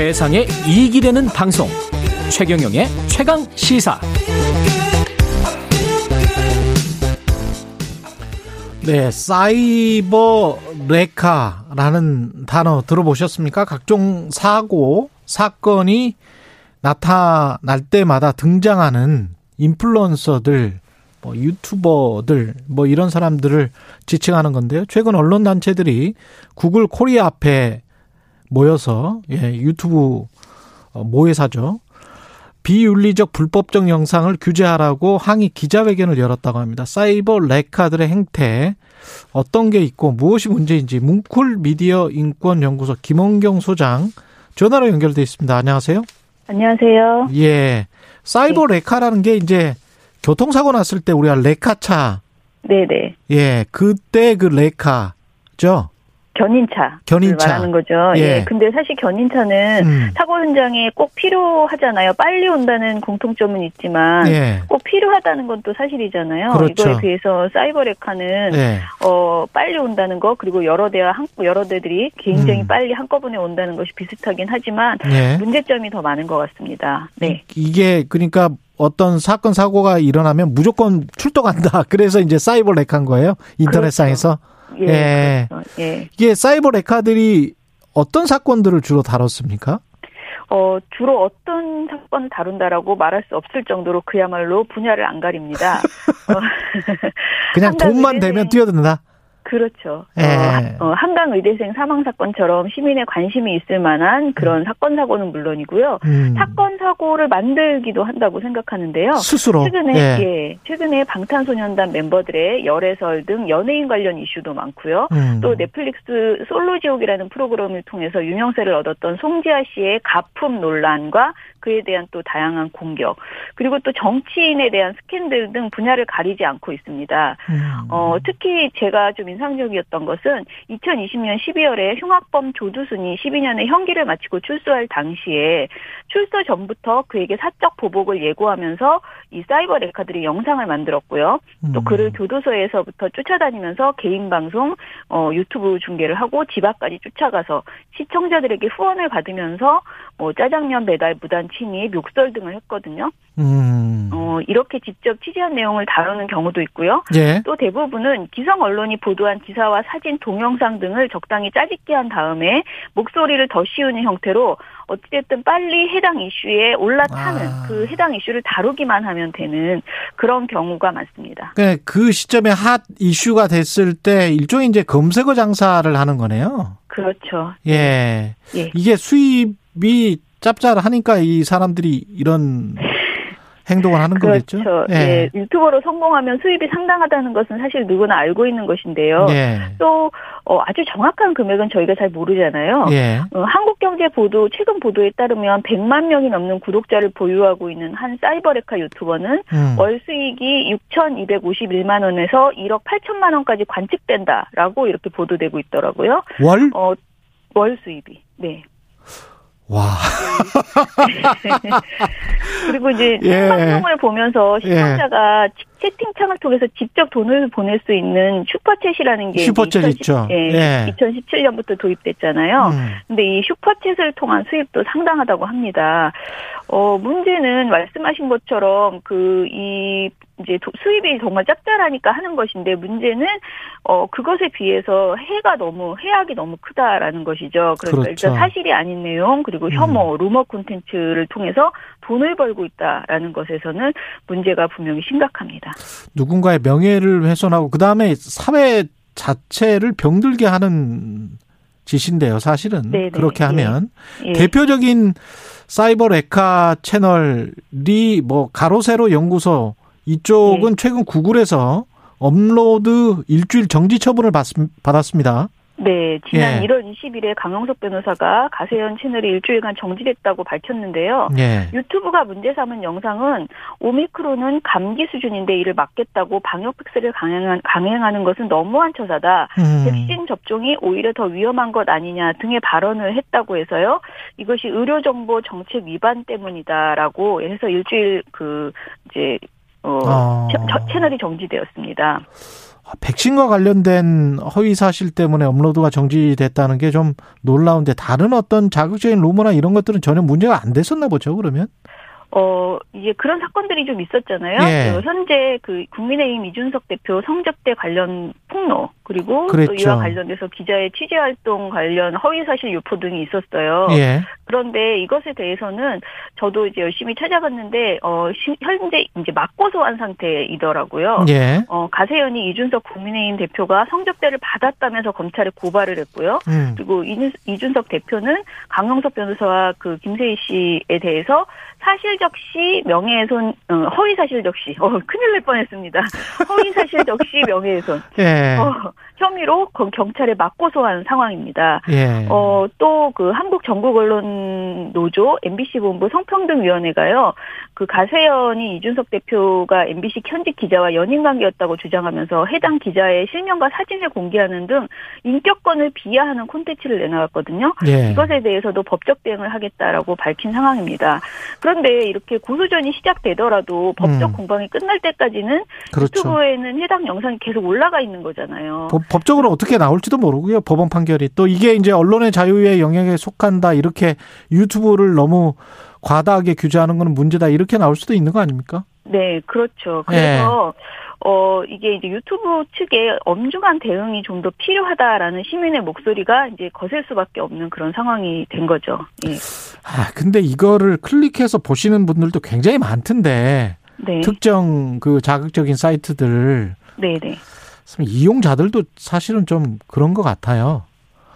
세상에 이익이 되는 방송 최경영의 최강 시사 네, 사이버 레카라는 단어 들어보셨습니까? 각종 사고, 사건이 나타날 때마다 등장하는 인플루언서들, 뭐 유튜버들, 뭐 이런 사람들을 지칭하는 건데요. 최근 언론 단체들이 구글 코리아 앞에 모여서 예, 유튜브 어, 모회사죠. 비윤리적 불법적 영상을 규제하라고 항의 기자회견을 열었다고 합니다. 사이버 레카들의 행태 어떤 게 있고 무엇이 문제인지 뭉클 미디어 인권 연구소 김언경 소장 전화로 연결돼 있습니다. 안녕하세요. 안녕하세요. 예. 사이버 네. 레카라는 게 이제 교통사고 났을 때 우리가 레카차 네네. 예, 그때 그 레카죠. 견인차. 견인차. 말하는 거죠. 예. 예. 근데 사실 견인차는 음. 사고 현장에 꼭 필요하잖아요. 빨리 온다는 공통점은 있지만 예. 꼭 필요하다는 건 또 사실이잖아요. 그렇죠. 이거에 비해서 사이버레카는 예. 어 빨리 온다는 거 그리고 여러 대와 한 여러 대들이 굉장히 음. 빨리 한꺼번에 온다는 것이 비슷하긴 하지만 예. 문제점이 더 많은 것 같습니다. 네. 이게 그러니까 어떤 사건 사고가 일어나면 무조건 출동한다. 그래서 이제 사이버 레카인 거예요. 인터넷상에서. 그렇죠. 예. 예. 그렇죠. 예. 이게 사이버 레카들이 어떤 사건들을 주로 다뤘습니까? 어, 주로 어떤 사건을 다룬다라고 말할 수 없을 정도로 그야말로 분야를 안 가립니다. 어, 그냥 돈만 되면 뛰어든다? 그렇죠. 예. 어, 어, 한강 의대생 사망 사건처럼 시민의 관심이 있을 만한 그런 음. 사건 사고는 물론이고요. 음. 사건 사고를 만들기도 한다고 생각하는데요. 스스로 최근에 예. 예. 최근에 방탄소년단 멤버들의 열애설 등 연예인 관련 이슈도 많고요. 음. 또 넷플릭스 솔로지옥이라는 프로그램을 통해서 유명세를 얻었던 송지아 씨의 가품 논란과 그에 대한 또 다양한 공격 그리고 또 정치인에 대한 스캔들 등 분야를 가리지 않고 있습니다. 음. 어, 특히 제가 좀 인상적이었던 것은 2020년 12월에 흉악범 조두순이 12년의 형기를 마치고 출소할 당시에 출소 전부터 그에게 사적 보복을 예고하면서 이 사이버 레카들이 영상을 만들었고요. 또 음. 그를 교도소에서부터 쫓아다니면서 개인 방송, 어, 유튜브 중계를 하고 집 앞까지 쫓아가서 시청자들에게 후원을 받으면서 뭐 짜장면 배달 무단 침입, 욕설 등을 했거든요. 음. 어, 이렇게 직접 취재한 내용을 다루는 경우도 있고요. 예. 또 대부분은 기성 언론이 보도한 기사와 사진, 동영상 등을 적당히 짜집게 한 다음에 목소리를 더 씌우는 형태로 어찌됐든 빨리 해당 이슈에 올라타는 아. 그 해당 이슈를 다루기만 하면 되는 그런 경우가 많습니다. 그, 그 시점에 핫 이슈가 됐을 때 일종의 이제 검색어 장사를 하는 거네요. 그렇죠. 예. 예. 이게 수입이 짭짤하니까 이 사람들이 이런 행동을 하는 그렇죠. 거겠죠. 예. 예. 유튜버로 성공하면 수입이 상당하다는 것은 사실 누구나 알고 있는 것인데요. 예. 또 어, 아주 정확한 금액은 저희가 잘 모르잖아요. 예. 어, 한국경제 보도 최근 보도에 따르면 100만 명이 넘는 구독자를 보유하고 있는 한 사이버레카 유튜버는 음. 월 수익이 6,251만 원에서 1억 8천만 원까지 관측된다라고 이렇게 보도되고 있더라고요. 월? 어, 월 수입이. 네. 와. 그리고 이제 예. 방송을 보면서 예. 시청자가 예. 채팅창을 통해서 직접 돈을 보낼 수 있는 슈퍼챗이라는 게 슈퍼챗 2010, 있죠. 예, 예. 2017년부터 도입됐잖아요. 음. 근데 이 슈퍼챗을 통한 수입도 상당하다고 합니다. 어, 문제는 말씀하신 것처럼 그 이 이제 수입이 정말 짭짤하니까 하는 것인데 문제는 어 그것에 비해서 해가 너무 해악이 너무 크다라는 것이죠. 그러니까 그렇죠. 일단 사실이 아닌 내용 그리고 혐오, 음. 루머 콘텐츠를 통해서 돈을 벌고 있다라는 것에서는 문제가 분명히 심각합니다. 누군가의 명예를 훼손하고 그 다음에 사회 자체를 병들게 하는 짓인데요. 사실은 네네. 그렇게 하면 예. 예. 대표적인 사이버 레카 채널이 뭐 가로세로 연구소 이쪽은 네. 최근 구글에서 업로드 일주일 정지 처분을 받, 받았습니다. 네, 지난 예. 1월 20일에 강영석 변호사가 가세현 채널이 일주일간 정지됐다고 밝혔는데요. 예. 유튜브가 문제 삼은 영상은 오미크론은 감기 수준인데 이를 막겠다고 방역 팩스를 강행한, 강행하는 것은 너무한 처사다. 음. 백신 접종이 오히려 더 위험한 것 아니냐 등의 발언을 했다고 해서요. 이것이 의료정보 정책 위반 때문이다라고 해서 일주일 그 이제 어, 어. 채널이 정지되었습니다. 백신과 관련된 허위 사실 때문에 업로드가 정지됐다는 게 좀 놀라운데 다른 어떤 자극적인 루머나 이런 것들은 전혀 문제가 안 됐었나 보죠, 그러면? 어, 이제 그런 사건들이 좀 있었잖아요. 예. 그 현재 그 국민의힘 이준석 대표 성접대 관련 폭로, 그리고 그랬죠. 또 이와 관련돼서 기자의 취재 활동 관련 허위 사실 유포 등이 있었어요. 예. 그런데 이것에 대해서는 저도 이제 열심히 찾아봤는데 어 현재 이제 맞고 소한 상태이더라고요. 예. 어 가세현이 이준석 국민의힘 대표가 성접대를 받았다면서 검찰에 고발을 했고요. 음. 그리고 이준석 대표는 강용석 변호사와 그 김세희 씨에 대해서 사실 적시 명예훼손 어, 허위사실 적시 어 큰일 날 뻔했습니다. 허위사실 적시 명예훼손 예. 어, 혐의로 경찰에 맞고소한 상황입니다. 예. 어 또 그 한국 전국 언론 노조 MBC 본부 성평등위원회가요. 그 가세연이 이준석 대표가 MBC 현직 기자와 연인 관계였다고 주장하면서 해당 기자의 실명과 사진을 공개하는 등 인격권을 비하하는 콘텐츠를 내놓았거든요. 예. 이것에 대해서도 법적 대응을 하겠다라고 밝힌 상황입니다. 그런데 이렇게 고소전이 시작되더라도 법적 음. 공방이 끝날 때까지는 그렇죠. 유튜브에는 해당 영상이 계속 올라가 있는 거잖아요. 법, 법적으로 어떻게 나올지도 모르고요. 법원 판결이 또 이게 이제 언론의 자유의 영역에 속한다 이렇게 유튜브를 너무 과다하게 규제하는 것은 문제다 이렇게 나올 수도 있는 거 아닙니까? 네, 그렇죠. 그래서 네. 어 이게 이제 유튜브 측에 엄중한 대응이 좀 더 필요하다라는 시민의 목소리가 이제 거셀 수밖에 없는 그런 상황이 된 거죠. 예. 아 근데 이거를 클릭해서 보시는 분들도 굉장히 많던데 네. 특정 그 자극적인 사이트들. 네네. 네. 이용자들도 사실은 좀 그런 것 같아요.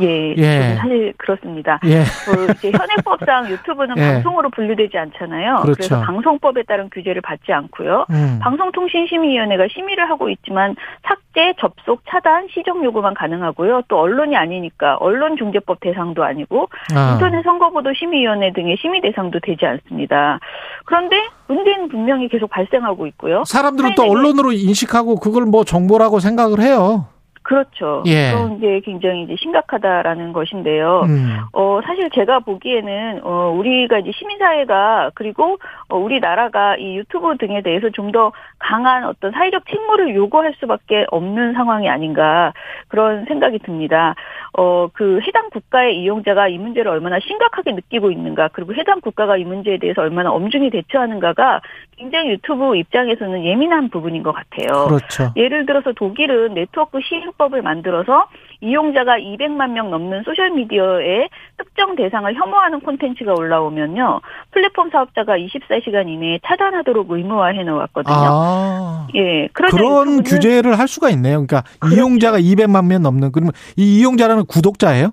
예, 예. 사실 그렇습니다. 예. 그 이제 현행법상 유튜브는 예. 방송으로 분류되지 않잖아요. 그렇죠. 그래서 방송법에 따른 규제를 받지 않고요. 음. 방송통신심의위원회가 심의를 하고 있지만 삭제, 접속, 차단, 시정 요구만 가능하고요. 또 언론이 아니니까 언론중재법 대상도 아니고 아. 인터넷 선거보도 심의위원회 등의 심의 대상도 되지 않습니다. 그런데 문제는 분명히 계속 발생하고 있고요. 사람들은 또 언론으로 인식하고 그걸 뭐 정보라고 생각을 해요. 그렇죠. 예. 그런 게 굉장히 이제 심각하다라는 것인데요. 음. 어, 사실 제가 보기에는, 어, 우리가 이제 시민사회가, 그리고, 어, 우리나라가 이 유튜브 등에 대해서 좀 더 강한 어떤 사회적 책무를 요구할 수밖에 없는 상황이 아닌가, 그런 생각이 듭니다. 어, 그 해당 국가의 이용자가 이 문제를 얼마나 심각하게 느끼고 있는가, 그리고 해당 국가가 이 문제에 대해서 얼마나 엄중히 대처하는가가 굉장히 유튜브 입장에서는 예민한 부분인 것 같아요. 그렇죠. 예를 들어서 독일은 네트워크 시행 법을 만들어서 이용자가 200만 명 넘는 소셜미디어에 특정 대상을 혐오하는 콘텐츠가 올라오면요. 플랫폼 사업자가 24시간 이내에 차단하도록 의무화해 놓았거든요. 아, 예. 그런 규제를 할 수가 있네요. 그러니까 그렇죠. 이용자가 200만 명 넘는 그러면 이 이용자라는 구독자예요?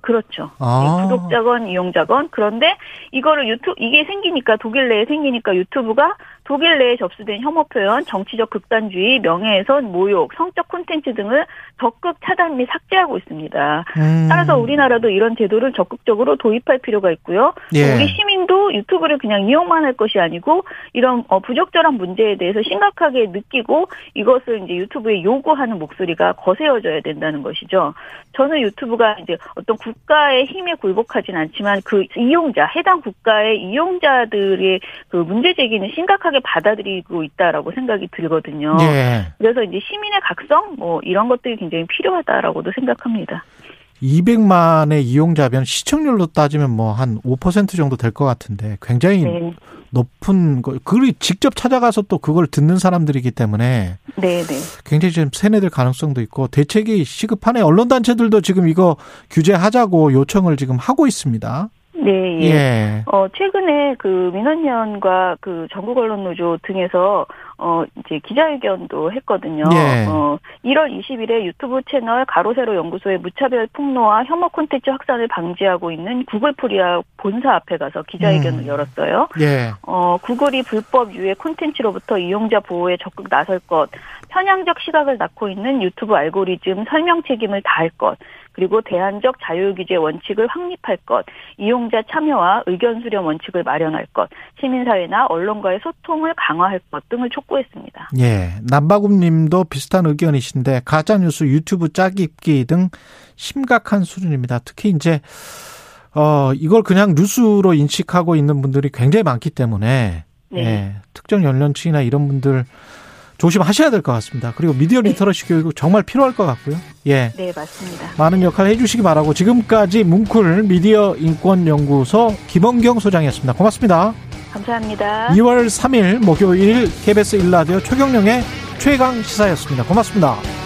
그렇죠. 아. 구독자건 이용자건 그런데 이거를 유튜브 이게 생기니까 독일 내에 생기니까 유튜브가 독일 내에 접수된 혐오 표현, 정치적 극단주의, 명예훼손, 모욕, 성적 콘텐츠 등을 적극 차단 및 삭제하고 있습니다. 음. 따라서 우리나라도 이런 제도를 적극적으로 도입할 필요가 있고요. 예. 우리 시민도 유튜브를 그냥 이용만 할 것이 아니고 이런 어, 부적절한 문제에 대해서 심각하게 느끼고 이것을 이제 유튜브에 요구하는 목소리가 거세어져야 된다는 것이죠. 저는 유튜브가 이제 어떤 국가의 힘에 굴복하진 않지만 그 이용자 해당 국가의 이용자들의 그 문제 제기는 심각하게 받아들이고 있다라고 생각이 들거든요. 예. 그래서 이제 시민의 각성 뭐 이런 것들이 굉장히 필요하다라고도 생각합니다. 200만의 이용자면 시청률로 따지면 뭐 한 5% 정도 될 것 같은데 굉장히 네. 높은 거. 그걸 직접 찾아가서 또 그걸 듣는 사람들이기 때문에 네, 네. 굉장히 좀 세뇌될 가능성도 있고 대책이 시급하네. 언론 단체들도 지금 이거 규제하자고 요청을 지금 하고 있습니다. 네, 예. 예. 어, 최근에 그 민원위원과 그 전국 언론 노조 등에서 어, 이제 기자회견도 했거든요. 예. 어, 1월 20일에 유튜브 채널 가로세로 연구소의 무차별 폭로와 혐오 콘텐츠 확산을 방지하고 있는 구글 코리아 본사 앞에 가서 기자회견을 음. 열었어요. 예. 어, 구글이 불법 유해 콘텐츠로부터 이용자 보호에 적극 나설 것, 편향적 시각을 낳고 있는 유튜브 알고리즘 설명 책임을 다할 것, 그리고 대안적 자율규제 원칙을 확립할 것, 이용자 참여와 의견 수렴 원칙을 마련할 것, 시민사회나 언론과의 소통을 강화할 것 등을 촉구했습니다. 예, 남바굽 님도 비슷한 의견이신데 가짜뉴스 유튜브 짜깁기 등 심각한 수준입니다. 특히 이제 어 이걸 그냥 뉴스로 인식하고 있는 분들이 굉장히 많기 때문에 네. 예, 특정 연령층이나 이런 분들 조심하셔야 될 것 같습니다. 그리고 미디어 네. 리터러시 네. 교육 정말 필요할 것 같고요. 예. 네, 맞습니다. 많은 역할 해주시기 바라고 지금까지 뭉클 미디어 인권연구소 김언경 소장이었습니다. 고맙습니다. 감사합니다. 2월 3일 목요일 KBS 일라디오 최경령의 최강 시사였습니다. 고맙습니다.